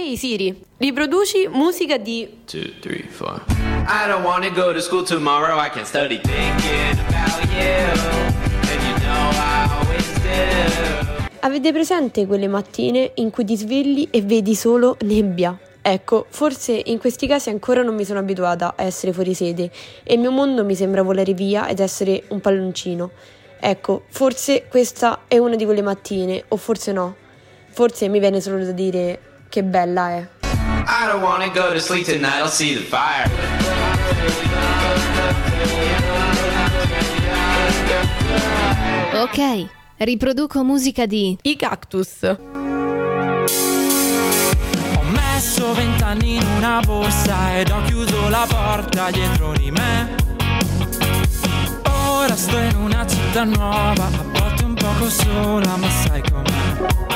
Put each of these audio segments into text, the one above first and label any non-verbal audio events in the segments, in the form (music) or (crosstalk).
Ehi Siri, riproduci musica di... 2, 3, 4 I don't wanna go to school tomorrow I can study thinking about you And you know I always do Avete presente quelle mattine in cui ti svegli e vedi solo nebbia? Ecco, forse in questi casi ancora non mi sono abituata a essere fuori sede e il mio mondo mi sembra volare via ed essere un palloncino. Ecco, forse questa è una di quelle mattine, o forse no. Forse mi viene solo da dire che bella è. I don't wanna go to sleep tonight I'll see the fire Ok, riproduco musica di I cactus. Ho messo vent'anni in una borsa ed ho chiuso la porta dietro di me. Ora sto in una città nuova, a volte un poco sola, ma sai com'è.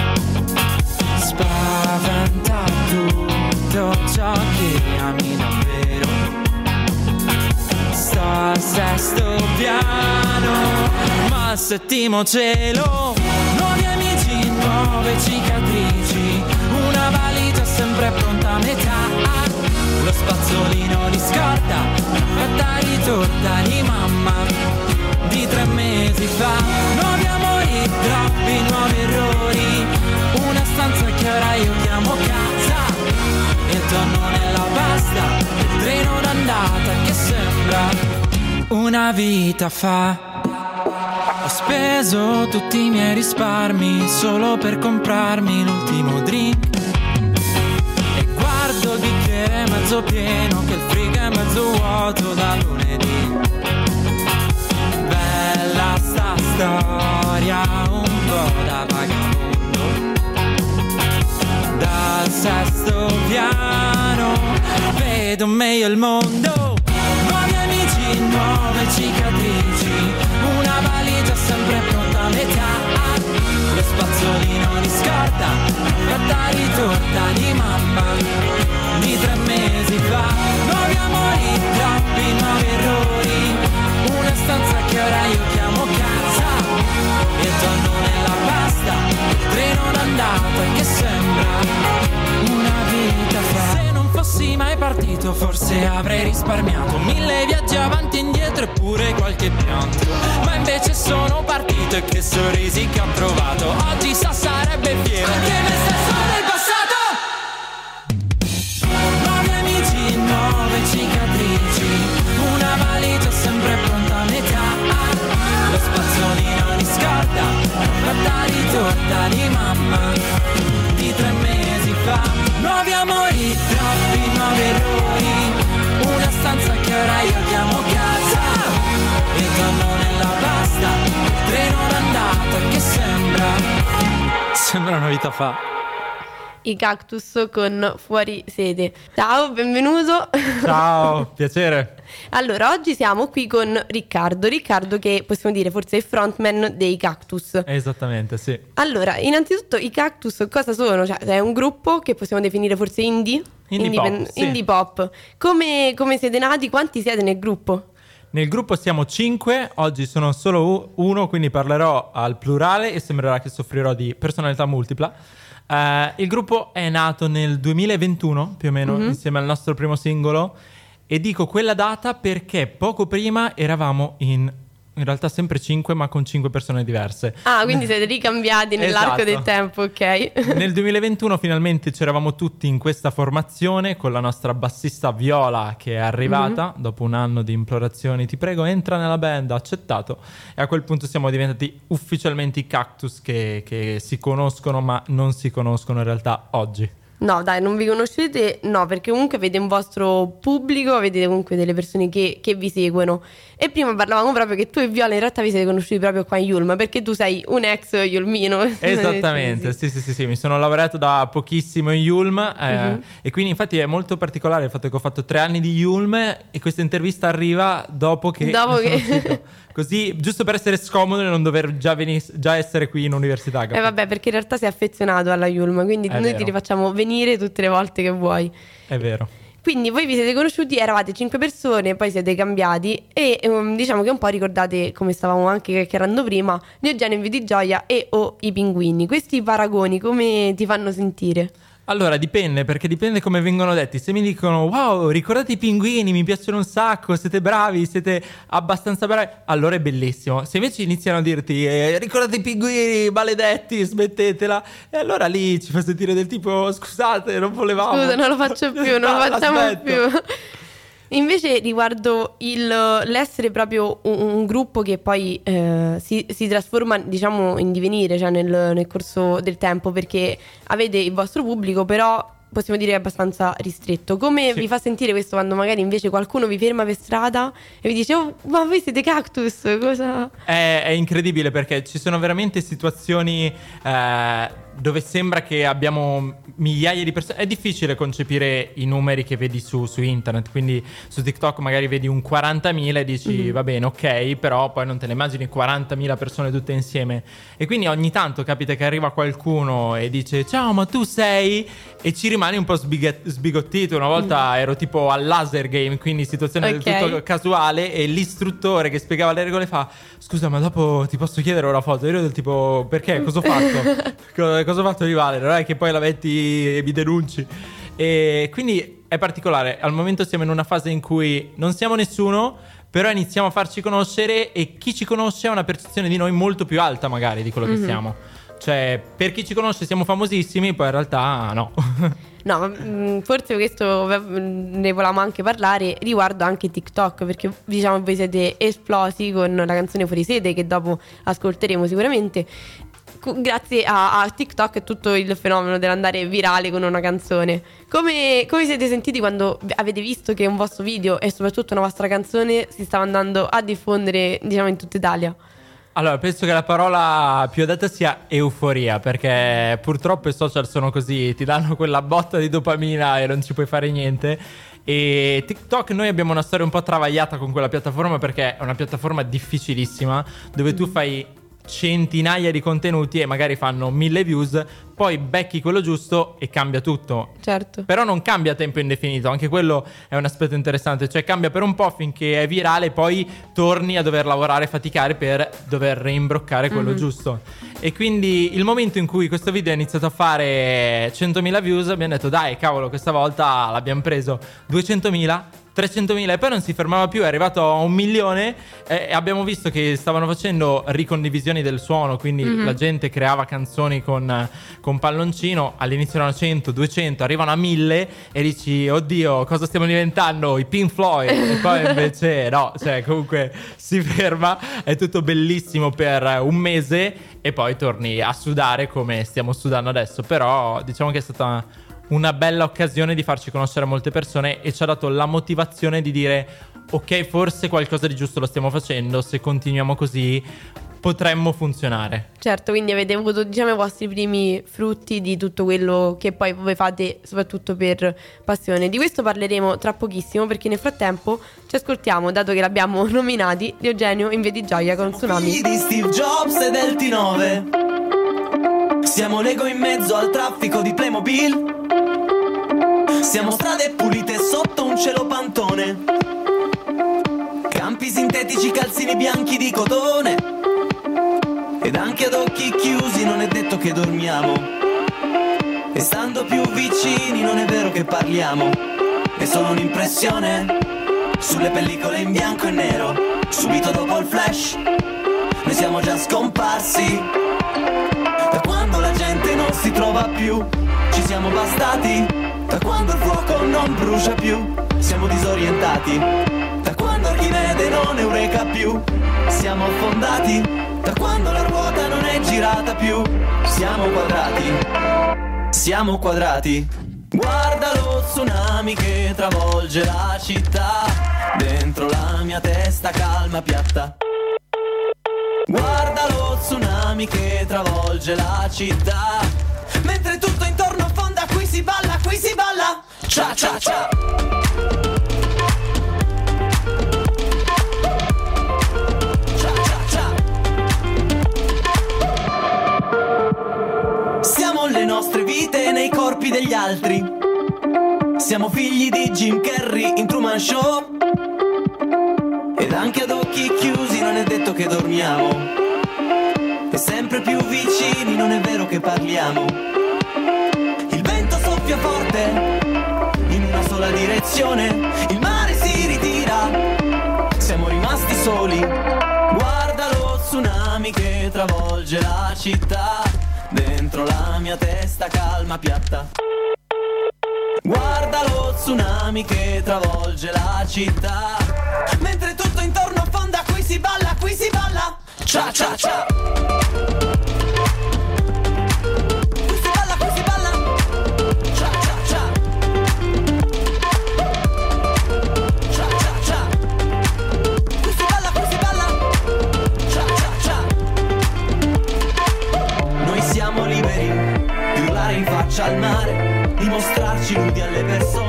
Spaventa tutto ciò che ami davvero. Sto al sesto piano, ma al settimo cielo. Nuovi amici, nuove cicatrici, una valigia sempre pronta a metà. Lo spazzolino di scorta, fetta di torta di mamma di tre mesi fa. Nuovi amori, troppi nuovi errori, il treno d'andata che sembra una vita fa. Ho speso tutti i miei risparmi solo per comprarmi l'ultimo drink. E guardo il bicchiere mezzo pieno che il frigo è mezzo vuoto da lunedì. Bella sta storia, un po' da vagabondo. Dal sesto piano vedo meglio il mondo. Nuovi amici, nuove cicatrici, una valigia sempre pronta a metà. Lo spazzolino di scorta, fatta di torta di mamma di tre mesi fa. Nuovi amori, troppi nuovi errori, una stanza che ora io chiamo casa. Il tonno nella pasta, il treno d'andata che sembra una vita fa. Se non fossi mai partito forse avrei risparmiato mille viaggi avanti e indietro e pure qualche pianto. Ma invece sono partito e che sorrisi che ho trovato. Oggi sa sarebbe fiero anche me stesso del passato. Nuovi amici, nuove cicatrici, una valigia sempre pronta a metà. Lo spazzolino di fatta di di mamma di tre mesi fa. Nuovi amori, troppi nuovi errori, una stanza che ora io chiamo casa. Il tonno che sembra. Sembra una vita fa. I cactus con fuori sede. Ciao, benvenuto. Ciao, (laughs) piacere. Allora, oggi siamo qui con Riccardo. Riccardo che possiamo dire forse è il frontman dei cactus. Esattamente, sì. Allora, innanzitutto i cactus cosa sono? Cioè, è un gruppo che possiamo definire forse indie? Indie Indipen- pop, sì. indie pop. Come, come siete nati? Quanti siete nel gruppo? Nel gruppo siamo cinque, oggi sono solo uno, quindi parlerò al plurale e sembrerà che soffrirò di personalità multipla. Eh, il gruppo è nato nel 2021, più o meno, Mhm. insieme al nostro primo singolo. E dico quella data perché poco prima eravamo in, in realtà sempre cinque, ma con cinque persone diverse. Ah, quindi siete ricambiati nell'arco Esatto. del tempo, ok? (laughs) Nel 2021 finalmente c'eravamo tutti in questa formazione con la nostra bassista Viola che è arrivata dopo un anno di implorazioni. Ti prego, entra nella band, ha accettato. E a quel punto siamo diventati ufficialmente i cactus che, che si conoscono ma non si conoscono in realtà oggi. No, dai, non vi conoscete? No, perché comunque avete un vostro pubblico, avete comunque delle persone che, che vi seguono. E prima parlavamo proprio che tu e Viola in realtà vi siete conosciuti proprio qua in Yulma, perché tu sei un ex Yulmino. (laughs) Esattamente, sì, sì, sì, sì, mi sono laureato da pochissimo in Yulm eh, Mhm. e quindi infatti è molto particolare il fatto che ho fatto tre anni di Yulm e questa intervista arriva dopo che... Dopo (laughs) che-. Così, giusto per essere scomodo e non dover già, venis- già essere qui in università. Eh capito? vabbè, perché in realtà sei affezionato alla Yulma, quindi È noi vero. ti rifacciamo venire tutte le volte che vuoi. È vero. Quindi voi vi siete conosciuti, eravate cinque persone, poi siete cambiati e ehm, diciamo che un po' ricordate, come stavamo anche chiacchierando prima, Dio Eugenio Invi di Gioia e o i pinguini. Questi paragoni come ti fanno sentire? Allora dipende, perché dipende come vengono detti. Se mi dicono wow, ricordate i pinguini, mi piacciono un sacco, siete bravi, siete abbastanza bravi, allora è bellissimo. Se invece iniziano a dirti eh, ricordate i pinguini, maledetti, smettetela, e allora lì ci fa sentire del tipo scusate, non volevamo. Scusa, non lo faccio più, non lo (laughs) No, facciamo l'aspetto. più. Invece riguardo il- l'essere proprio un, un gruppo che poi eh, si, si trasforma diciamo in divenire cioè nel, nel corso del tempo perché avete il vostro pubblico però possiamo dire abbastanza ristretto come Sì. vi fa sentire questo quando magari invece qualcuno vi ferma per strada e vi dice oh ma voi siete cactus cosa È, è incredibile perché ci sono veramente situazioni eh, dove sembra che abbiamo migliaia di persone. È difficile concepire i numeri che vedi su, su internet. Quindi su TikTok magari vedi un 40.000 e dici va bene, ok, però poi non te le immagini 40.000 persone tutte insieme. E quindi ogni tanto capita che arriva qualcuno e dice ciao, ma tu sei. E ci rimani un po' sbighe- sbigottito. Una volta ero tipo al laser game, quindi situazione Ok. del tutto casuale e l'istruttore che spiegava le regole fa scusa ma dopo ti posso chiedere una foto? Io ero del tipo perché? Cosa ho (laughs) fatto? Co- cosa ho fatto di male? Non è che poi la metti e mi denunci. E quindi è particolare. Al momento siamo in una fase in cui non siamo nessuno però iniziamo a farci conoscere e chi ci conosce ha una percezione di noi molto più alta magari di quello che siamo. Cioè per chi ci conosce siamo famosissimi poi in realtà no (laughs) No, mm, forse questo mm, ne volevamo anche parlare riguardo anche TikTok, perché diciamo voi siete esplosi con la canzone Fuori Sede che dopo ascolteremo sicuramente. Grazie a, a TikTok e tutto il fenomeno dell'andare virale con una canzone. Come, come siete sentiti quando avete visto che un vostro video e soprattutto una vostra canzone si stava andando a diffondere, diciamo, in tutta Italia? Allora, penso che la parola più adatta sia euforia, perché purtroppo i social sono così, ti danno quella botta di dopamina e non ci puoi fare niente. E TikTok noi abbiamo una storia un po' travagliata con quella piattaforma perché è una piattaforma difficilissima dove tu fai centinaia di contenuti e magari fanno mille views, poi becchi quello giusto e cambia tutto. Certo. Però non cambia a tempo indefinito, anche quello è un aspetto interessante, cioè cambia per un po' finché è virale, poi torni a dover lavorare e faticare per dover reimbroccare quello giusto. E quindi il momento in cui questo video ha iniziato a fare 100.000 views, abbiamo detto dai, cavolo, questa volta l'abbiamo preso 200.000. 300.000 e poi non si fermava più, è arrivato a un milione e abbiamo visto che stavano facendo ricondivisioni del suono, quindi la gente creava canzoni con, con palloncino, all'inizio erano 100, 200, arrivano a 1000 e dici oddio cosa stiamo diventando, i Pink Floyd? E poi (laughs) invece no, cioè comunque si ferma, è tutto bellissimo per un mese e poi torni a sudare come stiamo sudando adesso, però diciamo che è stata una bella occasione di farci conoscere a molte persone e ci ha dato la motivazione di dire ok forse qualcosa di giusto lo stiamo facendo, se continuiamo così potremmo funzionare. Certo, quindi avete avuto diciamo i vostri primi frutti di tutto quello che poi voi fate soprattutto per passione. Di questo parleremo tra pochissimo perché nel frattempo ci ascoltiamo, dato che l'abbiamo (laughs) nominati, di Eugenio in via di gioia con Tsunami. Figli di Steve Jobs e del T9 Siamo Lego in mezzo al traffico di Playmobil. Siamo strade pulite sotto un cielo pantone. Campi sintetici, calzini bianchi di cotone. Ed anche ad occhi chiusi non è detto che dormiamo. E stando più vicini non è vero che parliamo. È solo un'impressione. Sulle pellicole in bianco e nero. Subito dopo il flash noi siamo già scomparsi. Trova più, ci siamo bastati. Da quando il fuoco non brucia più, siamo disorientati. Da quando Archimede non eureka più, siamo affondati. Da quando la ruota non è girata più, siamo quadrati. Siamo quadrati. Guarda lo tsunami che travolge la città. Dentro la mia testa calma piatta. Guarda lo tsunami che travolge la città Mentre tutto intorno affonda, qui si balla, qui si balla. Cia cia cia. Cia cia cia. Siamo le nostre vite nei corpi degli altri. Siamo figli di Jim Carrey in Truman Show. Ed anche ad occhi chiusi non è detto che dormiamo. E sempre più vicini non è vero che parliamo. Il vento soffia forte in una sola direzione. Il mare si ritira, siamo rimasti soli. Guarda lo tsunami che travolge la città. Dentro la mia testa calma piatta. Guarda lo tsunami che travolge la città. Mentre tutto intorno affonda, qui si balla, qui si balla. Cia cia cia. Urlare in faccia al mare, di mostrarci nudi alle persone,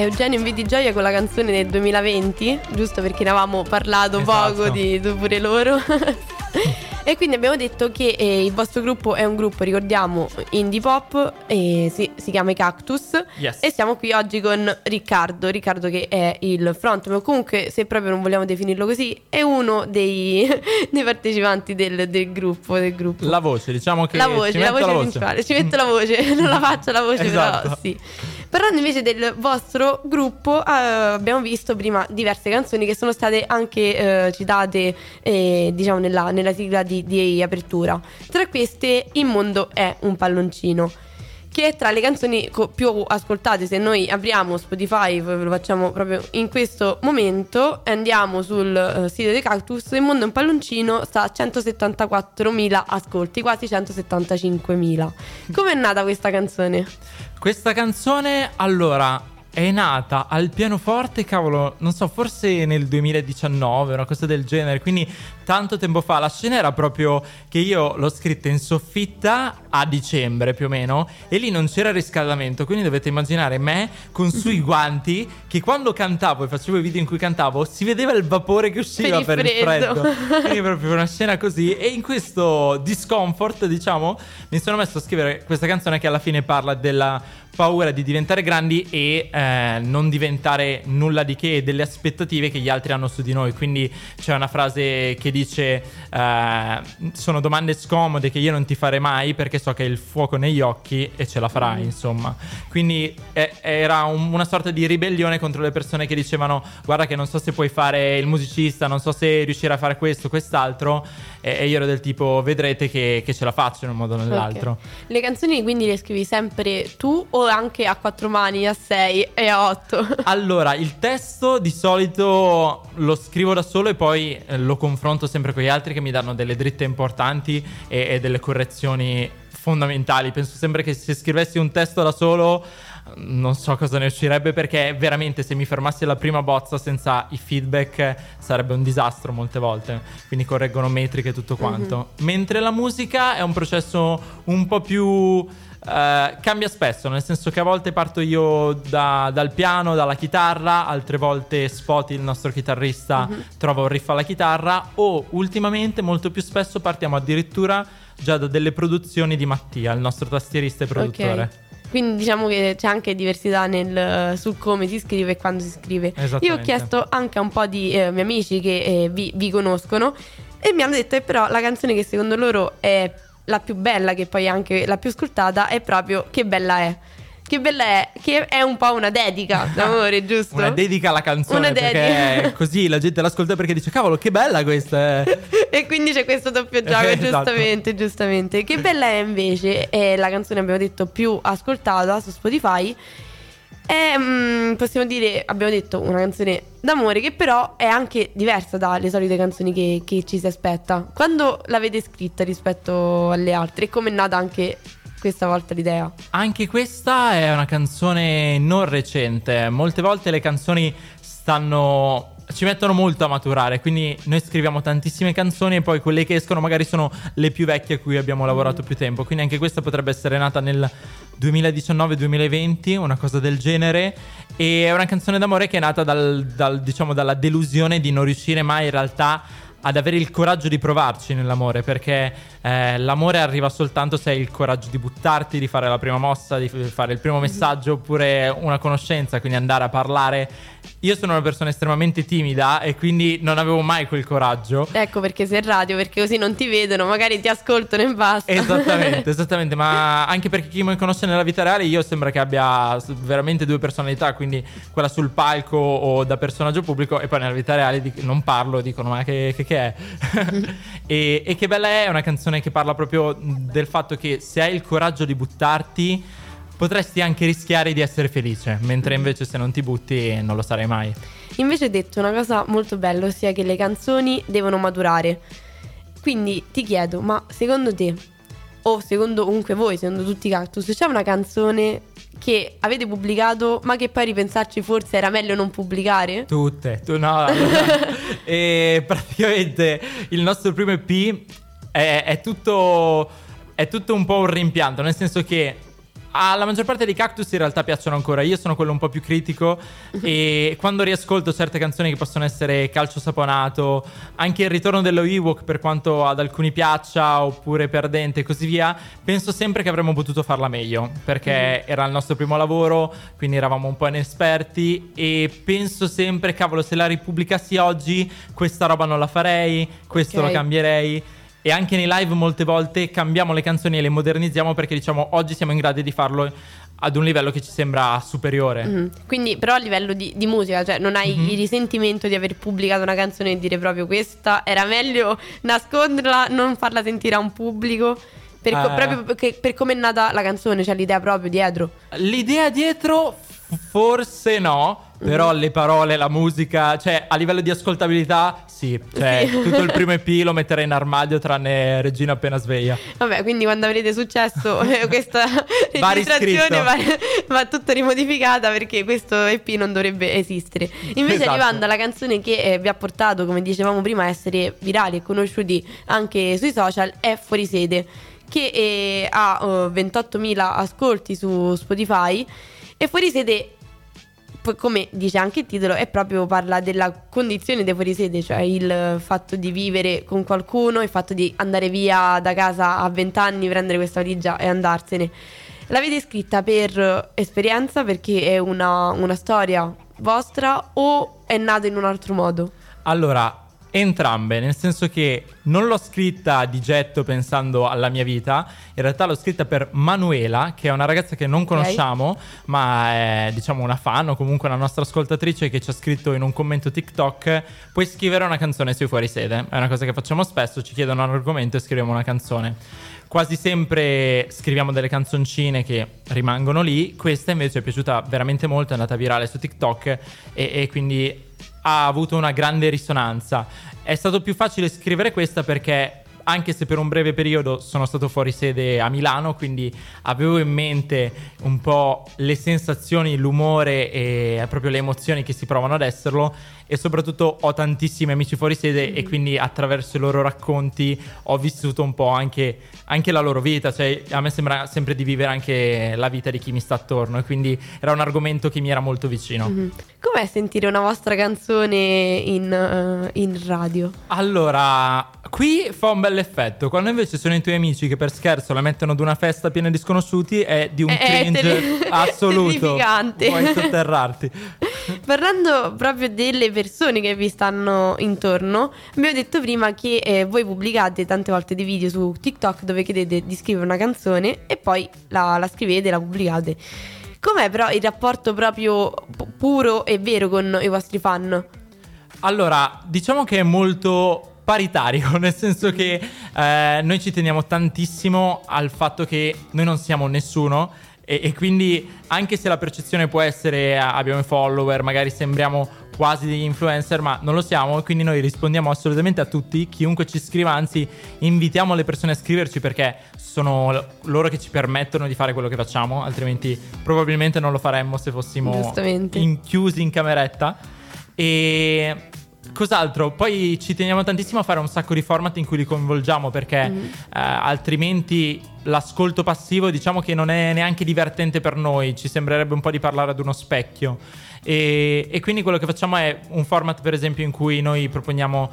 Eugenio in di gioia con la canzone del 2020, giusto perché ne avevamo parlato Esatto. poco di pure loro. (laughs) e quindi abbiamo detto che eh, il vostro gruppo è un gruppo, ricordiamo, indie pop, e si, si chiama i Cactus. Yes. E siamo qui oggi con Riccardo, Riccardo che è il frontman, o comunque se proprio non vogliamo definirlo così, è uno dei, (laughs) dei partecipanti del, del gruppo. Del gruppo. La voce, diciamo che la ci voce, la metto voce principale. Ci metto la voce, (laughs) non la faccio la voce, Esatto. però sì. Parlando invece del vostro gruppo, eh, abbiamo visto prima diverse canzoni che sono state anche eh, citate, eh, diciamo, nella, nella sigla di, di apertura. Tra queste, Il mondo è un palloncino. Che è tra le canzoni co- più ascoltate. Se noi apriamo Spotify, lo facciamo proprio in questo momento, andiamo sul eh, sito dei Cactus. Il mondo è un palloncino sta a 174.000 ascolti, quasi 175.000. Com'è nata questa canzone? Questa canzone, allora, è nata al pianoforte, cavolo, non so, forse nel 2019, una cosa del genere, quindi tanto tempo fa. La scena era proprio che io l'ho scritta in soffitta a dicembre più o meno e lì non c'era riscaldamento, quindi dovete immaginare me con sui guanti che quando cantavo e facevo i video in cui cantavo si vedeva il vapore che usciva Per per il il freddo. freddo. (laughs) Quindi proprio una scena così e in questo discomfort, diciamo, mi sono messo a scrivere questa canzone che alla fine parla della paura di diventare grandi e eh, non diventare nulla di che delle aspettative che gli altri hanno su di noi. Quindi c'è una frase che dice eh, sono domande scomode che io non ti farei mai perché so che hai il fuoco negli occhi e ce la farai, insomma. Quindi eh, era un- una sorta di ribellione contro le persone che dicevano guarda che non so se puoi fare il musicista, non so se riuscirai a fare questo, quest'altro. E, e io ero del tipo vedrete che, che ce la faccio in un modo o nell'altro. Ok. Le canzoni quindi le scrivi sempre tu o anche a quattro mani, a sei e a otto? (laughs) Allora, il testo di solito lo scrivo da solo e poi eh, lo confronto sempre con gli altri che mi danno delle dritte importanti e, e delle correzioni fondamentali. Penso sempre che se scrivessi un testo da solo non so cosa ne uscirebbe perché veramente se mi fermassi alla prima bozza senza i feedback sarebbe un disastro molte volte. Quindi correggono metriche e tutto quanto. Mentre la musica è un processo un po' più eh, cambia spesso, nel senso che a volte parto io da- dal piano, dalla chitarra, altre volte Spoti, il nostro chitarrista, trova un riff alla chitarra o ultimamente molto più spesso partiamo addirittura già da delle produzioni di Mattia, il nostro tastierista e produttore. Ok. Quindi diciamo che c'è anche diversità nel, su come si scrive e quando si scrive. Io ho chiesto anche a un po' di eh, miei amici che eh, vi, vi conoscono e mi hanno detto che però la canzone che secondo loro è la più bella, che poi è anche la più ascoltata, è proprio Che bella è. Che bella è, che è un po' una dedica (laughs) d'amore, giusto? Una dedica alla canzone Una dedica. così la gente l'ascolta perché dice cavolo che bella questa è. (laughs) e quindi c'è questo doppio gioco, (laughs) Esatto. giustamente, giustamente. Che bella è invece, è la canzone abbiamo detto più ascoltata su Spotify. È, mm, possiamo dire, abbiamo detto, una canzone d'amore che però è anche diversa dalle solite canzoni che, che ci si aspetta. Quando l'avete scritta rispetto alle altre? E come è nata anche questa volta l'idea? Anche questa è una canzone non recente. Molte volte le canzoni stanno ci mettono molto a maturare, quindi noi scriviamo tantissime canzoni e poi quelle che escono magari sono le più vecchie a cui abbiamo lavorato più tempo, quindi anche questa potrebbe essere nata nel 2019-2020, una cosa del genere, e è una canzone d'amore che è nata dal, dal, diciamo, dalla delusione di non riuscire mai in realtà ad avere il coraggio di provarci nell'amore, perché eh, l'amore arriva soltanto se hai il coraggio di buttarti, di fare la prima mossa, di fare il primo messaggio, oppure una conoscenza, quindi andare a parlare. Io sono una persona estremamente timida e quindi non avevo mai quel coraggio. Ecco perché sei in radio, perché così non ti vedono, magari ti ascoltano e basta. Esattamente, (laughs) esattamente, ma anche perché chi mi conosce nella vita reale io sembra che abbia veramente due personalità, quindi quella sul palco o da personaggio pubblico e poi nella vita reale non parlo, dicono ma che, che- che è? (laughs) e, e che bella è, è una canzone che parla proprio del fatto che se hai il coraggio di buttarti potresti anche rischiare di essere felice, mentre invece se non ti butti non lo sarai mai. Invece hai detto una cosa molto bella, ossia che le canzoni devono maturare. Quindi ti chiedo, ma secondo te, o secondo comunque voi, secondo tutti i cactus, c'è una canzone che avete pubblicato ma che poi ripensarci forse era meglio non pubblicare? Tutte, tu no. allora, (laughs) e praticamente il nostro primo EP è, è tutto è tutto un po' un rimpianto, nel senso che alla maggior parte dei cactus in realtà piacciono ancora. Io sono quello un po' più critico (laughs) e quando riascolto certe canzoni che possono essere calcio saponato, anche il ritorno dello Ewok per quanto ad alcuni piaccia oppure perdente e così via, penso sempre che avremmo potuto farla meglio perché era il nostro primo lavoro, quindi eravamo un po' inesperti e penso sempre cavolo se la ripubblicassi oggi questa roba non la farei, questo Ok. lo cambierei. E anche nei live molte volte cambiamo le canzoni e le modernizziamo perché diciamo oggi siamo in grado di farlo ad un livello che ci sembra superiore. Mhm. Quindi, però a livello di, di musica, cioè non hai Mhm. il risentimento di aver pubblicato una canzone e dire proprio questa era meglio nasconderla, non farla sentire a un pubblico. Per, Eh. proprio perché- per come è nata la canzone, cioè l'idea proprio dietro. L'idea dietro forse no, però le parole, la musica, cioè a livello di ascoltabilità sì, cioè Sì. (laughs) tutto il primo EP lo metterei in armadio tranne Regina appena sveglia. Vabbè, quindi quando avrete successo (laughs) eh, questa Va registrazione va, va tutta rimodificata perché questo EP non dovrebbe esistere. Invece Esatto. arrivando alla canzone che eh, vi ha portato, come dicevamo prima, a essere virali e conosciuti anche sui social, è Fuori Sede, che eh, ha eh, 28.000 ascolti su Spotify e Fuori Sede come dice anche il titolo, è proprio parla della condizione dei fuorisede, cioè il fatto di vivere con qualcuno, il fatto di andare via da casa a 20 anni, prendere questa valigia e andarsene. L'avete scritta per esperienza perché è una, una storia vostra o è nata in un altro modo? Allora, entrambe, nel senso che non l'ho scritta di getto pensando alla mia vita, in realtà l'ho scritta per Manuela, che è una ragazza che non conosciamo, ma è diciamo una fan o comunque una nostra ascoltatrice che ci ha scritto in un commento TikTok, puoi scrivere una canzone sui fuorisede, è una cosa che facciamo spesso, ci chiedono un argomento e scriviamo una canzone. Quasi sempre scriviamo delle canzoncine che rimangono lì, questa invece è piaciuta veramente molto, è andata virale su TikTok e, e quindi ha avuto una grande risonanza. È stato più facile scrivere questa perché anche se per un breve periodo sono stato fuori sede a Milano, quindi avevo in mente un po' le sensazioni, l'umore e proprio le emozioni che si provano ad esserlo e soprattutto ho tantissimi amici fuori sede e quindi attraverso i loro racconti ho vissuto un po' anche, anche la loro vita, cioè a me sembra sempre di vivere anche la vita di chi mi sta attorno e quindi era un argomento che mi era molto vicino. Mhm. Com'è sentire una vostra canzone in, eh, in radio? Allora, qui fa un bel effetto. Quando invece sono i tuoi amici che per scherzo la mettono ad una festa piena di sconosciuti, è di un È- è cringe terri- (laughs) assoluto. Puoi sotterrarti. Parlando proprio delle persone che vi stanno intorno, abbiamo detto prima che eh, voi pubblicate tante volte dei video su TikTok dove chiedete di scrivere una canzone e poi la, la scrivete, la pubblicate. Com'è però il rapporto proprio pu- puro e vero con i vostri fan? Allora, diciamo che è molto paritario, (laughs) nel senso che eh, noi ci teniamo tantissimo al fatto che noi non siamo nessuno e, e quindi anche se la percezione può essere ah, abbiamo i follower, magari sembriamo quasi degli influencer, ma non lo siamo quindi noi rispondiamo assolutamente a tutti, chiunque ci scriva, anzi invitiamo le persone a scriverci perché sono loro che ci permettono di fare quello che facciamo, altrimenti probabilmente non lo faremmo se fossimo chiusi in cameretta. E Cos'altro? Poi ci teniamo tantissimo a fare un sacco di format in cui li coinvolgiamo perché Mm. eh, altrimenti l'ascolto passivo diciamo che non è neanche divertente per noi, ci sembrerebbe un po' di parlare ad uno specchio. E, e quindi quello che facciamo è un format per esempio in cui noi proponiamo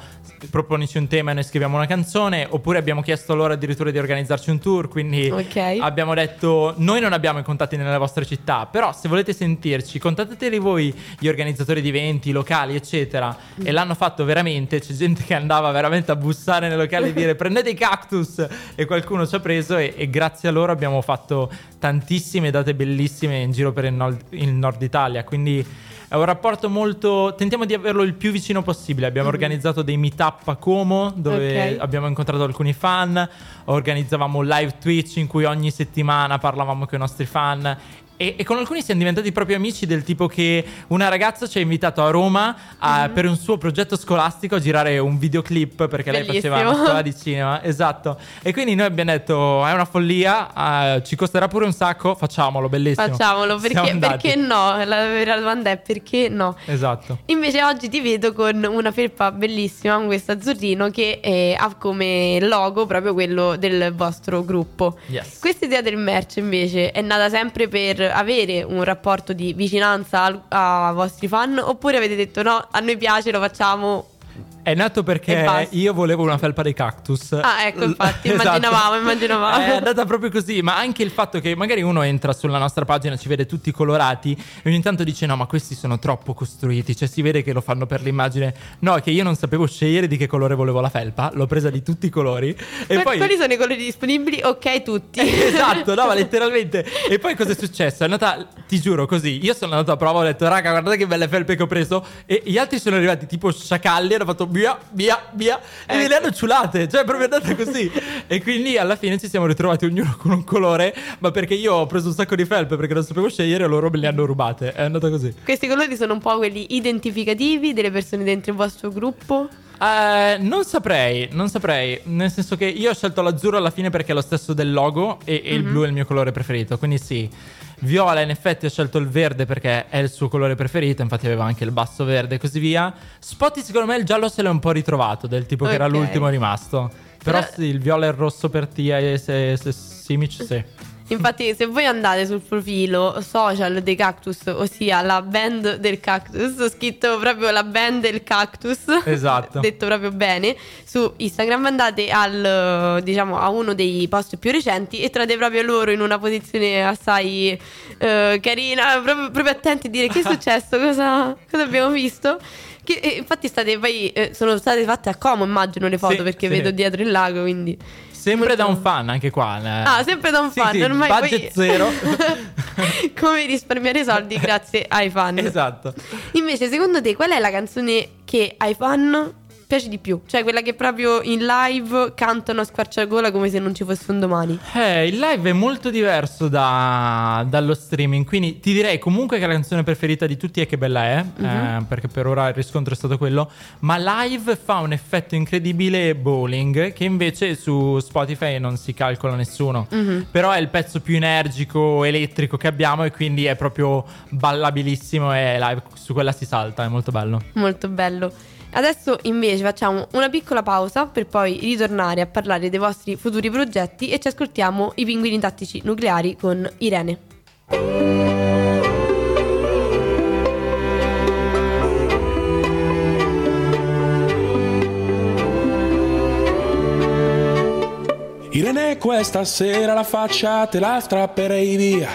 proponici un tema e noi scriviamo una canzone oppure abbiamo chiesto loro addirittura di organizzarci un tour quindi Ok. abbiamo detto noi non abbiamo i contatti nelle vostre città però se volete sentirci contattateli voi gli organizzatori di eventi locali eccetera e l'hanno fatto veramente c'è gente che andava veramente a bussare nei locali e dire (laughs) prendete i cactus e qualcuno ci ha preso e, e grazie a loro abbiamo fatto tantissime date bellissime in giro per il nord, il nord Italia quindi è un rapporto molto. Tentiamo di averlo il più vicino possibile. Abbiamo organizzato dei meetup a Como dove Ok. abbiamo incontrato alcuni fan. Organizzavamo live Twitch in cui ogni settimana parlavamo con i nostri fan. E, e con alcuni siamo diventati proprio amici del tipo che una ragazza ci ha invitato a Roma a- Mhm. per un suo progetto scolastico a girare un videoclip perché lei faceva Bellissimo. una scuola di cinema. Esatto. E quindi noi abbiamo detto è una follia, eh, ci costerà pure un sacco, facciamolo, bellissimo. Facciamolo, perché, perché no? La vera domanda è perché no? Esatto. Invece oggi ti vedo con una felpa bellissima, con questo azzurrino che eh, ha come logo proprio quello del vostro gruppo. Yes. Questa idea del merch invece è nata sempre per avere un rapporto di vicinanza ai vostri fan oppure avete detto no, a noi piace, lo facciamo È nato perché io volevo una felpa dei cactus. Ah, ecco, infatti, (laughs) Esatto. immaginavamo, immaginavamo. È andata proprio così, ma anche il fatto che magari uno entra sulla nostra pagina, ci vede tutti colorati e ogni tanto dice no, ma questi sono troppo costruiti, cioè si vede che lo fanno per l'immagine. No, che io non sapevo scegliere di che colore volevo la felpa, l'ho presa di tutti i colori e Quali- poi Quali sono i colori disponibili? Ok, tutti. (laughs) esatto, no, ma (laughs) letteralmente. E poi cosa è successo? È andata, ti giuro, così. Io sono andato a prova, ho detto, raga, guardate che belle felpe che ho preso. E gli altri sono arrivati tipo sciacalli, hanno fatto via, via, via. E me le hanno ciulate. Cioè, è proprio andata così. (laughs) e quindi alla fine ci siamo ritrovati ognuno con un colore. Ma perché io ho preso un sacco di felpe perché non sapevo scegliere, e loro me le hanno rubate. È andata così. Questi colori sono un po' quelli identificativi delle persone dentro il vostro gruppo. Eh, non saprei, non saprei. Nel senso che io ho scelto l'azzurro alla fine perché è lo stesso del logo e, e il blu è il mio colore preferito. Quindi sì. Viola, in effetti, ha scelto il verde perché è il suo colore preferito. Infatti, aveva anche il basso verde e così via. Spotty, secondo me, il giallo se l'è un po' ritrovato, del tipo che era l'ultimo rimasto. Però Però- sì, il viola e il rosso per Tia e se, se Simic, sì. Infatti, se voi andate sul profilo social dei cactus, ossia la band del cactus, ho scritto proprio la band del cactus. Esatto. (laughs) Detto proprio bene. Su Instagram andate al, diciamo, a uno dei post più recenti e trovate proprio loro in una posizione assai eh, carina, proprio, proprio attenti a dire che è (laughs) successo, cosa, cosa abbiamo visto. Che, e infatti state poi, eh, sono state fatte a Como, immagino, le foto, Sì, perché sì. vedo dietro il lago, quindi... Sempre da un fan, anche qua. eh. Ah, sempre da un Sì, fan, sì, ormai budget poi- zero. (laughs) Come risparmiare soldi grazie ai fan. esatto. Invece, secondo te, qual è la canzone che ai fan piace di più? Cioè, quella che proprio in live cantano a squarciagola come se non ci fosse un domani. Eh, il live è molto diverso da- dallo streaming, quindi ti direi comunque che la canzone preferita di tutti è Che bella è, eh, perché per ora il riscontro è stato quello, ma live fa un effetto incredibile bowling che invece su Spotify non si calcola nessuno, però è il pezzo più energico, elettrico che abbiamo e quindi è proprio ballabilissimo e live su quella si salta, è molto bello. Molto bello. Adesso invece facciamo una piccola pausa per poi ritornare a parlare dei vostri futuri progetti e ci ascoltiamo i pinguini tattici nucleari con Irene. Irene, questa sera la faccia te la strapperei via.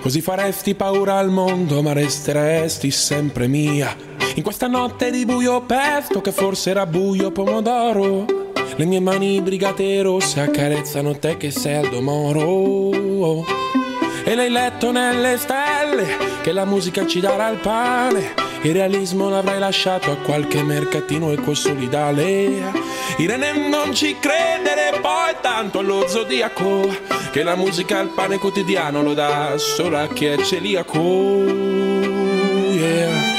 Così faresti paura al mondo, ma resteresti sempre mia. In questa notte di buio pesto, che forse era buio pomodoro. Le mie mani brigate rosse accarezzano te che sei Aldo Moro. E l'hai letto nelle stelle che la musica ci darà il pane. Il realismo l'avrai lasciato a qualche mercatino e quel solidale. Irene non ci credere poi tanto allo zodiaco che la musica al pane quotidiano lo dà solo a chi è celiaco. Yeah.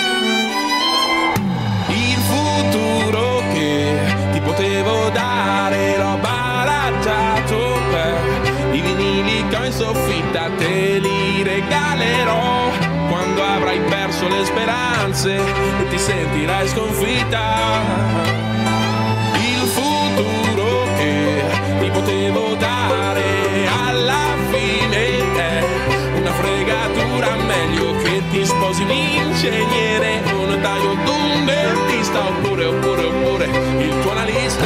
E ti ti sentirai sconfitta. Il futuro che ti potevo dare alla fine è una fregatura meglio che ti sposi un ingegnere, un notaio, un dentista oppure, oppure, oppure il tuo analista.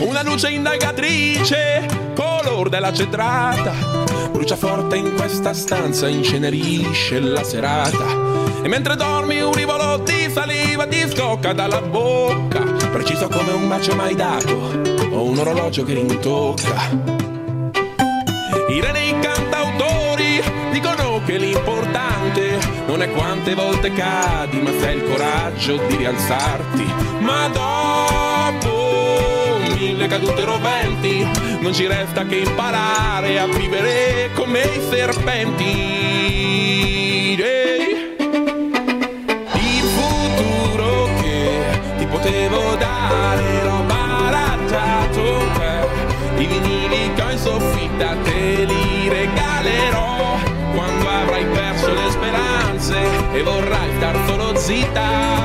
Una luce indagatrice, color della cedrata, brucia forte in questa stanza, incenerisce la serata. E mentre dormi un rivolo di saliva ti scocca dalla bocca, preciso come un bacio mai dato o un orologio che rintocca. I dei cantautori dicono che l'importante non è quante volte cadi, ma se hai il coraggio di rialzarti. Ma dopo mille cadute roventi non ci resta che imparare a vivere come i serpenti. Ehi. Il futuro che ti potevo dare l'ho barattato te. I vinili che ho in soffitta te li regalerò quando avrai perso le speranze e vorrai star solo zitta.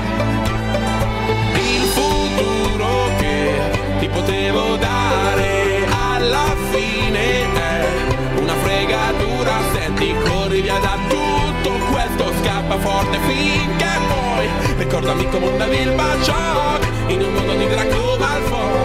Forte finché poi ricordami come andavi il bacio in un mondo di Draco Malfoy. Na,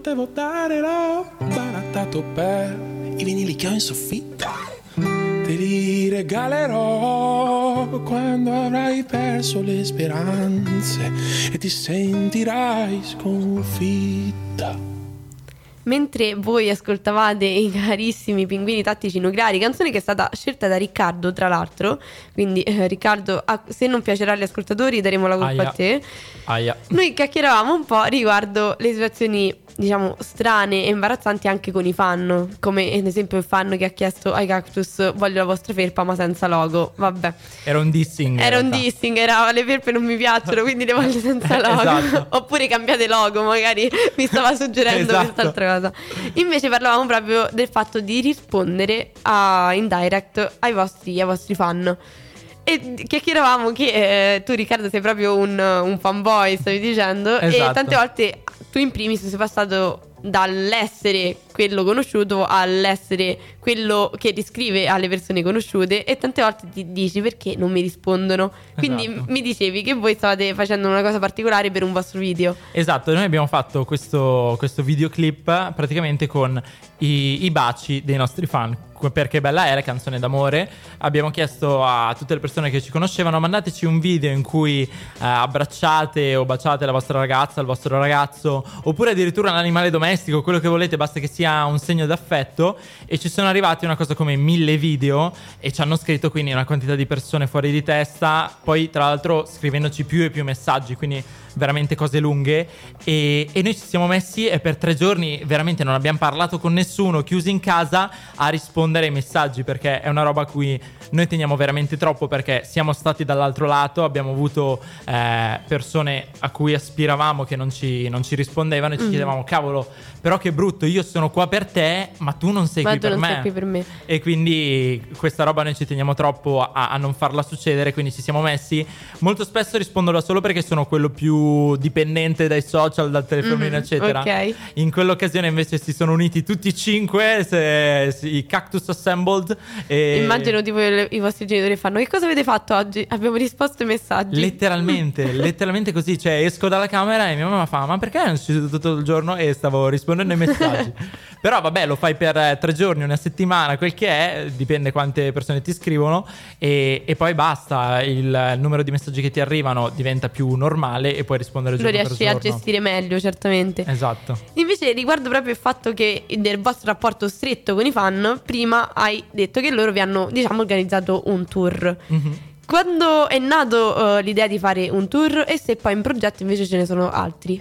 potevo dare l'ho barattato per i vinili che ho in soffitta. Te li regalerò quando avrai perso le speranze e ti sentirai sconfitta. Mentre voi ascoltavate i carissimi pinguini tattici nucleari, canzone che è stata scelta da Riccardo, tra l'altro. Quindi, eh, Riccardo, a- se non piacerà agli ascoltatori, daremo la colpa Aia. a te. Aia. Noi chiacchieravamo un po' riguardo le situazioni, diciamo, strane e imbarazzanti anche con i fan. Come ad esempio il fan che ha chiesto ai cactus: Voglio la vostra felpa, ma senza logo. Vabbè, Era un dissing. in era un dissing, era le felpe non mi piacciono, quindi le voglio senza (laughs) logo. Esatto. (laughs) Oppure cambiate logo, magari (laughs) mi stava suggerendo Esatto. quest'altra cosa. Invece parlavamo proprio del fatto di rispondere a, in direct ai vostri, ai vostri fan. E chiacchieravamo che eh, tu Riccardo sei proprio un, un fanboy, stavi dicendo, e Esatto. tante volte tu in primis sei passato dall'essere quello conosciuto all'essere quello che riscrive alle persone conosciute e tante volte ti dici perché non mi rispondono. Quindi Esatto. mi dicevi che voi stavate facendo una cosa particolare per un vostro video. Esatto, noi abbiamo fatto questo, questo videoclip praticamente con i, i baci dei nostri fan. Perché bella è la canzone d'amore. Abbiamo chiesto a tutte le persone che ci conoscevano, mandateci un video in cui eh, abbracciate o baciate la vostra ragazza, il vostro ragazzo, oppure addirittura un animale domestico, quello che volete, basta che sia un segno d'affetto. E ci sono arrivati una cosa come mille video e ci hanno scritto quindi una quantità di persone fuori di testa. Poi, tra l'altro, scrivendoci più e più messaggi, quindi veramente cose lunghe. E, e noi ci siamo messi e per tre giorni veramente non abbiamo parlato con nessuno, chiusi in casa a rispondere ai messaggi perché è una roba a cui noi teniamo veramente troppo perché siamo stati dall'altro lato, abbiamo avuto eh, persone a cui aspiravamo che non ci, non ci rispondevano e ci chiedevamo cavolo però che brutto io sono qua per te ma tu non sei Ma qui tu per non me. sei qui per me. E quindi questa roba noi ci teniamo troppo a, a non farla succedere, quindi ci siamo messi. Molto spesso rispondo da solo perché sono quello più dipendente dai social, dal telefonino, Mhm, eccetera. ok. In quell'occasione invece si sono uniti tutti e cinque, se- si- i Cactus Assembled. E Immagino tipo i i vostri genitori fanno che cosa avete fatto oggi? Abbiamo risposto ai messaggi. Letteralmente, (laughs) letteralmente così, cioè esco dalla camera e mia mamma fa ma perché non sei seduto tutto il giorno e stavo rispondendo ai messaggi (laughs) però vabbè lo fai per eh, tre giorni, una settimana, quel che è, dipende quante persone ti scrivono e, e poi basta, il, il numero di messaggi che ti arrivano diventa più normale e puoi rispondere Lo giorno per riesci a gestire meglio, certamente. Esatto. Invece, riguardo proprio il fatto che del vostro rapporto stretto con i fan, prima hai detto che loro vi hanno, diciamo, organizzato un tour. Mhm. Quando è nato eh, l'idea di fare un tour e se poi in progetto invece ce ne sono altri?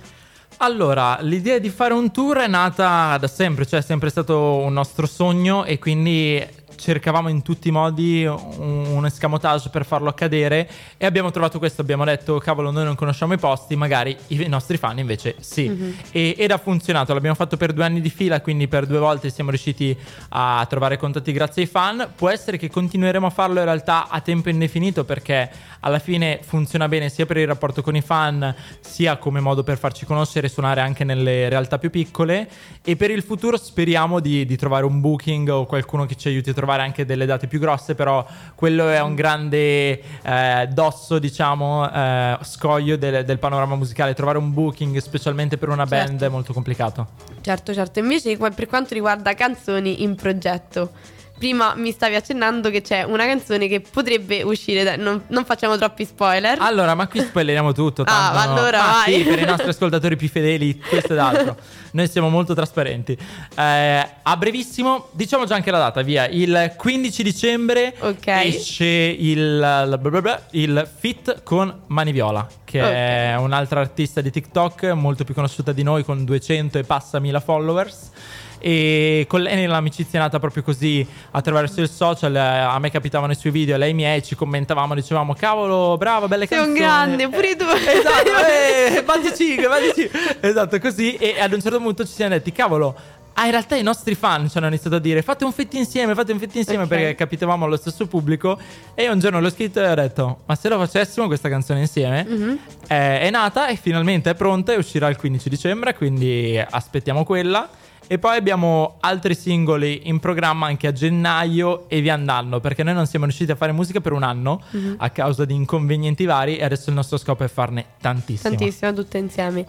Allora, l'idea di fare un tour è nata da sempre, cioè è sempre stato un nostro sogno e quindi cercavamo in tutti i modi un, un escamotage per farlo accadere e abbiamo trovato questo, abbiamo detto cavolo noi non conosciamo i posti, magari i, nostri fan invece sì. E- ed ha funzionato, l'abbiamo fatto per due anni di fila, quindi per due volte siamo riusciti a trovare contatti grazie ai fan. Può essere che continueremo a farlo in realtà a tempo indefinito perché alla fine funziona bene sia per il rapporto con i fan, sia come modo per farci conoscere e suonare anche nelle realtà più piccole. E per il futuro speriamo di, di trovare un booking o qualcuno che ci aiuti a trovare anche delle date più grosse, però quello è un grande eh, dosso, diciamo, eh, scoglio del, del panorama musicale. Trovare un booking, specialmente per una band, Certo. è molto complicato. Certo, certo. Invece, per quanto riguarda canzoni in progetto, prima mi stavi accennando che c'è una canzone che potrebbe uscire. da- non, non facciamo troppi spoiler. Allora, ma qui spoileriamo tutto. Ah, tanto ma no. allora Ah, vai. sì, per i nostri ascoltatori più fedeli, questo ed altro. (laughs) Noi siamo molto trasparenti. Eh, a brevissimo, diciamo già anche la data, via. Il 15 dicembre Ok. esce il, il fit con Mani Viola, che è un'altra artista di TikTok molto più conosciuta di noi, con 200 e passa mila followers. E con lei l'amicizia è nata proprio così attraverso il social. eh, A me capitavano i suoi video, lei miei, ci commentavamo, dicevamo: Cavolo, brava, belle Sei un canzoni. grande, pure tu. (laughs) Esatto, (laughs) eh, batti 5, batti 5. Esatto, così. E ad un certo punto ci siamo detti: Cavolo. Ah, in realtà i nostri fan ci hanno iniziato a dire fate un fit insieme, fate un fit insieme Ok. perché capitavamo allo stesso pubblico e io un giorno l'ho scritto e ho detto ma se lo facessimo questa canzone insieme Mhm. Eh, è nata e finalmente è pronta e uscirà il 15 dicembre quindi aspettiamo quella e poi abbiamo altri singoli in programma anche a gennaio e via andando perché noi non siamo riusciti a fare musica per un anno Mhm. a causa di inconvenienti vari e adesso il nostro scopo è farne tantissimo. Tantissima, tutte insieme.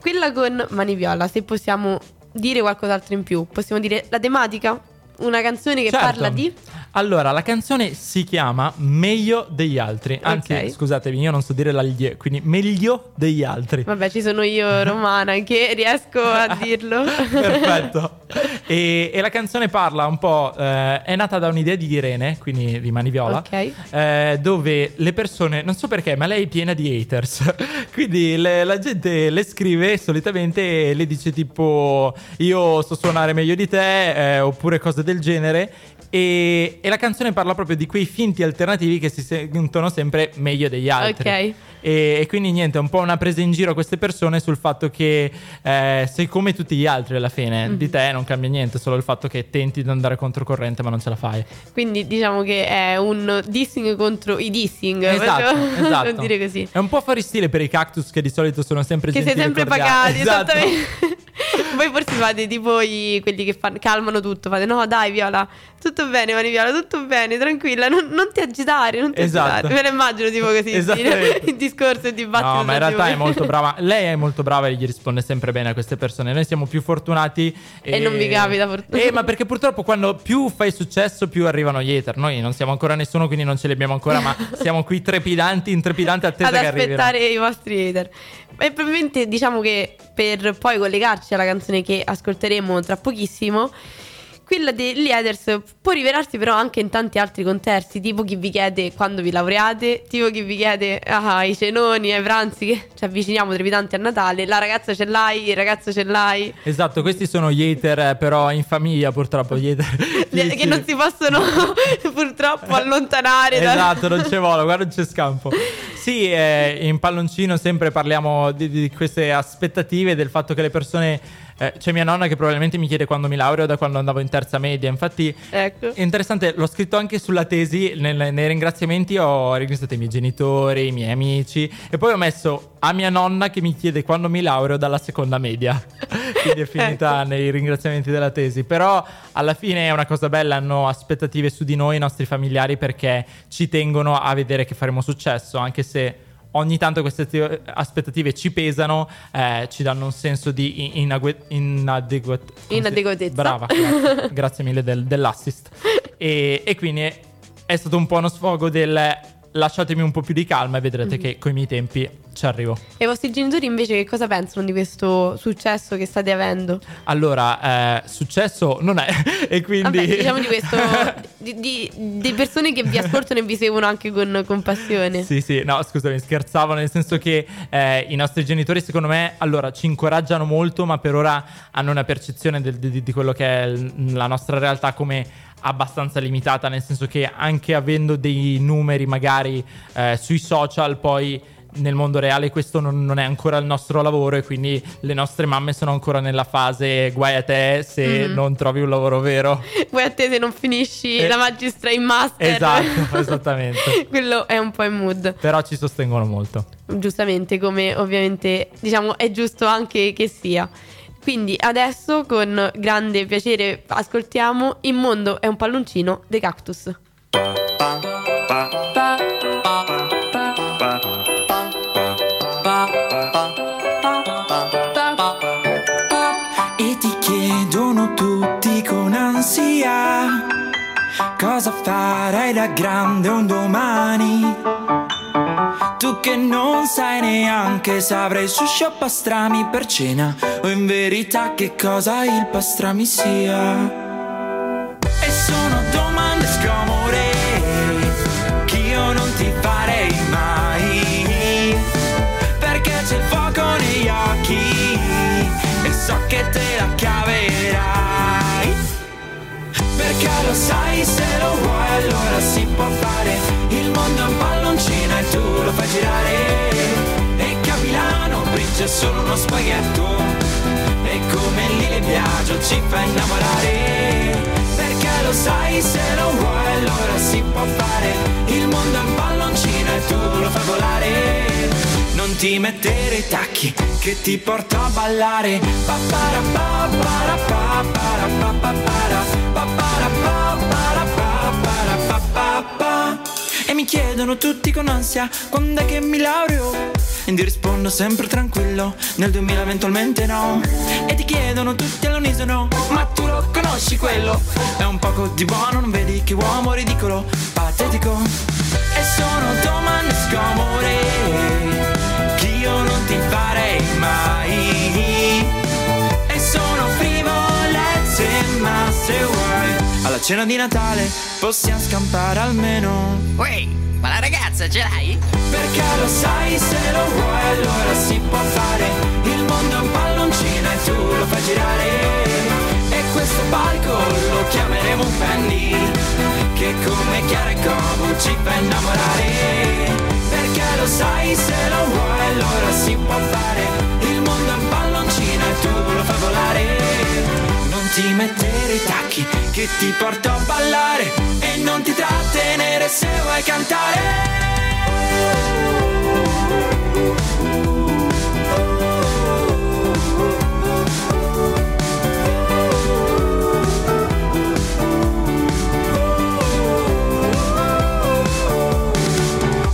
Quella con Mani Viola, se possiamo dire qualcos'altro in più, possiamo dire la tematica? Una canzone che Certo. parla di. Allora, la canzone si chiama Meglio degli altri. Anzi, Ok. scusatemi, io non so dire l'allie, quindi meglio degli altri. Vabbè, ci sono io, (laughs) Romana, che riesco a (laughs) dirlo. Perfetto. E, e la canzone parla un po'. eh, è nata da un'idea di Irene, quindi di Mani Viola. Ok. eh, dove le persone, non so perché, ma lei è piena di haters. (laughs) quindi le- la gente le scrive solitamente e le dice tipo: Io so suonare meglio di te, eh, oppure cose del genere. E, e la canzone parla proprio di quei finti alternativi che si sentono sempre meglio degli altri. Ok. E, e quindi niente, è un po' una presa in giro a queste persone sul fatto che eh, sei come tutti gli altri alla fine. Mhm. Di te non cambia niente, solo il fatto che tenti di andare controcorrente ma non ce la fai. Quindi diciamo che è un dissing contro i dissing. Esatto, (laughs) esatto. dire così. È un po' fuori stile per i cactus che di solito sono sempre Che sei gentili e sempre cordiali. pagati, (laughs) Esatto. esattamente. Voi forse fate tipo i- quelli che fanno, calmano tutto, fate no dai Viola, tutto bene Mani Viola, tutto bene, tranquilla, non, non ti agitare, non ti Esatto. agitare. Me lo immagino tipo così, (laughs) il discorso e il dibattito. No, ma in realtà è molto brava. (laughs) Lei è molto brava e gli risponde sempre bene a queste persone. Noi siamo più fortunati. E non vi capita fortuna. Eh, ma perché purtroppo quando più fai successo, più arrivano gli hater. Noi non siamo ancora nessuno, quindi non ce li abbiamo ancora. Ma (laughs) siamo qui trepidanti, intrepidanti, attesa ad che arrivino. aspettare i vostri hater. E probabilmente diciamo che per poi collegarci alla canzone che ascolteremo tra pochissimo, quella degli haters può rivelarsi però anche in tanti altri contesti, tipo chi vi chiede quando vi laureate, tipo chi vi chiede ah, i cenoni, ai pranzi che ci avviciniamo trepidanti a Natale, la ragazza ce l'hai, il ragazzo ce l'hai, Esatto, questi sono gli hater, eh, però in famiglia purtroppo. Gli hater. (laughs) che Sì, non si possono (laughs) purtroppo allontanare da- Esatto, non c'è volo, guarda, non c'è scampo. (laughs) Sì, eh, in palloncino sempre parliamo di, di queste aspettative, del fatto che le persone. eh, c'è mia nonna che probabilmente mi chiede quando mi laureo da quando andavo in terza media. Infatti, Ecco. è interessante, l'ho scritto anche sulla tesi. nel- nei ringraziamenti ho ringraziato i miei genitori, i miei amici. E poi ho messo a mia nonna che mi chiede quando mi laureo dalla seconda media. (laughs) Quindi è finita Ecco. nei ringraziamenti della tesi. Però alla fine è una cosa bella, hanno aspettative su di noi, i nostri familiari, perché ci tengono a vedere che faremo successo, anche se ogni tanto queste te- aspettative ci pesano, eh, ci danno un senso di in- inague- inadeguat- Inadeguatezza. Brava, grazie, (laughs) grazie mille del- dell'assist. E, e quindi è, è stato un po' uno sfogo del lasciatemi un po' più di calma e vedrete che con i miei tempi ci arrivo. E i vostri genitori invece che cosa pensano di questo successo che state avendo? Allora, eh, successo non è, (laughs) e quindi... Vabbè, diciamo di questo, (laughs) di, di- di persone che vi ascoltano e vi seguono anche con, con passione. Sì, sì, no, scusami, scherzavo, nel senso che eh, i nostri genitori, secondo me, allora ci incoraggiano molto, ma per ora hanno una percezione del- di, di quello che è la nostra realtà come abbastanza limitata, nel senso che anche avendo dei numeri magari eh, sui social, poi nel mondo reale questo non, non è ancora il nostro lavoro e quindi le nostre mamme sono ancora nella fase guai a te se Mhm. non trovi un lavoro vero. (laughs) Poi a te se non finisci Eh, la magistra in master. Esatto, (laughs) esattamente. Quello è un po' in mood. Però ci sostengono molto. Giustamente, come ovviamente diciamo è giusto anche che sia. Quindi adesso con grande piacere ascoltiamo Il mondo è un palloncino dei cactus. E ti chiedono tutti con ansia cosa farai da grande un domani. Tu che non sai neanche se avrai sushi o pastrami per cena o in verità che cosa il pastrami sia. E sono domande scomode che io non ti farei mai. Perché c'è il fuoco negli occhi e so che te la caverai. Perché lo sai se lo vuoi allora si può fare Capilano Bridge è solo uno spaghetto. E come lì le Biagio ci fa innamorare. Perché lo sai se lo vuoi allora si può fare. Il mondo è un palloncino e tu lo fai volare. Non ti mettere i tacchi che ti porto a ballare. Papara papara papara papara papara papara papara papara E mi chiedono tutti con ansia quando è che mi laureo E ti rispondo sempre tranquillo. Nel 2000 eventualmente no. E ti chiedono tutti all'unisono ma tu lo conosci quello? È un poco di buono non vedi che uomo ridicolo patetico. E sono domande scomode che io non ti farei mai. E sono frivolezze ma se vuoi Alla cena di Natale possiamo scampare almeno. Uè, ma la ragazza ce l'hai? Perché lo sai se lo vuoi allora si può fare. Il mondo è un palloncino e tu lo fai girare. E questo palco lo chiameremo un penny Che come Chiara e Cobu ci fa innamorare. Perché lo sai se lo vuoi allora si può fare. Il mondo è un palloncino e tu lo fai volare. Non ti mettere dei tacchi che ti porto a ballare e non ti trattenere se vuoi cantare.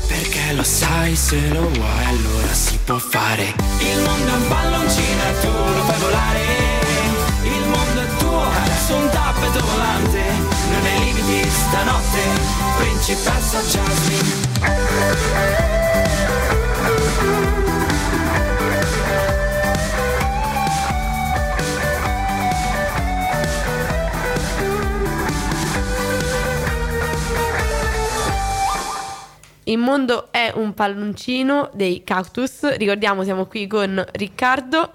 Perché lo sai se lo vuoi allora si può fare. Il mondo è un palloncino e tu lo fai volare su un tappeto volante. Non hai limiti stanotte, principessa Jasmine. Il mondo è un palloncino dei cactus. Ricordiamo, siamo qui con Riccardo.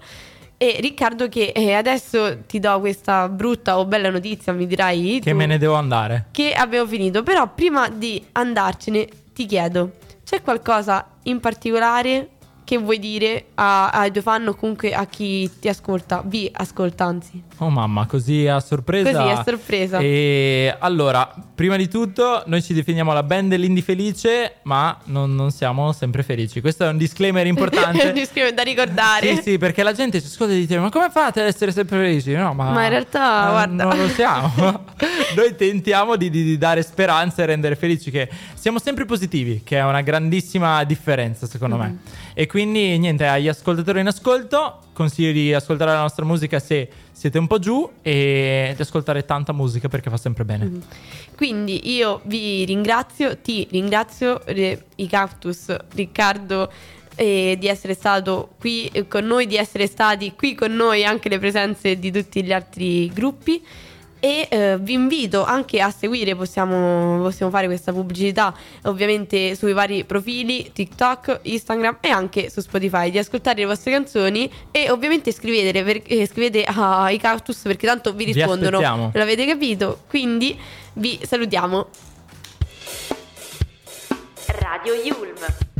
E Riccardo, che eh, adesso ti do questa brutta o bella notizia, mi dirai Che tu, me ne devo andare. che abbiamo finito. Però prima di andarcene, ti chiedo: c'è qualcosa in particolare che vuoi dire a- ai tuoi fan o comunque a chi ti ascolta? Vi ascolta, anzi. Oh mamma, così a sorpresa. Così, a sorpresa. E allora, prima di tutto, noi ci definiamo la band dell'indie felice, ma non, non siamo sempre felici. Questo è un disclaimer importante. (laughs) Mi scrive da ricordare. Sì, sì, perché la gente ci ascolta e dice: Ma come fate ad essere sempre felici? No, ma, Ma in realtà, eh, guarda. non lo siamo. (laughs) (laughs) Noi tentiamo di, di- di dare speranza e rendere felici che siamo sempre positivi, che è una grandissima differenza, secondo Mm-hmm. me. E quindi, niente, agli ascoltatori in ascolto, consiglio di ascoltare la nostra musica se siete un po' giù e di ascoltare tanta musica perché fa sempre bene. Mm-hmm. Quindi io vi ringrazio, ti ringrazio eh, i cactus, Riccardo, eh, di essere stato qui eh, con noi, di essere stati qui con noi anche le presenze di tutti gli altri gruppi. E eh, vi invito anche a seguire, possiamo, possiamo fare questa pubblicità ovviamente sui vari profili TikTok, Instagram e anche su Spotify, di ascoltare le vostre canzoni e ovviamente scrivete, per- eh, scrivete ai cactus perché tanto vi Vi rispondono. aspettiamo. L'avete capito? Quindi vi salutiamo. Radio Yulm.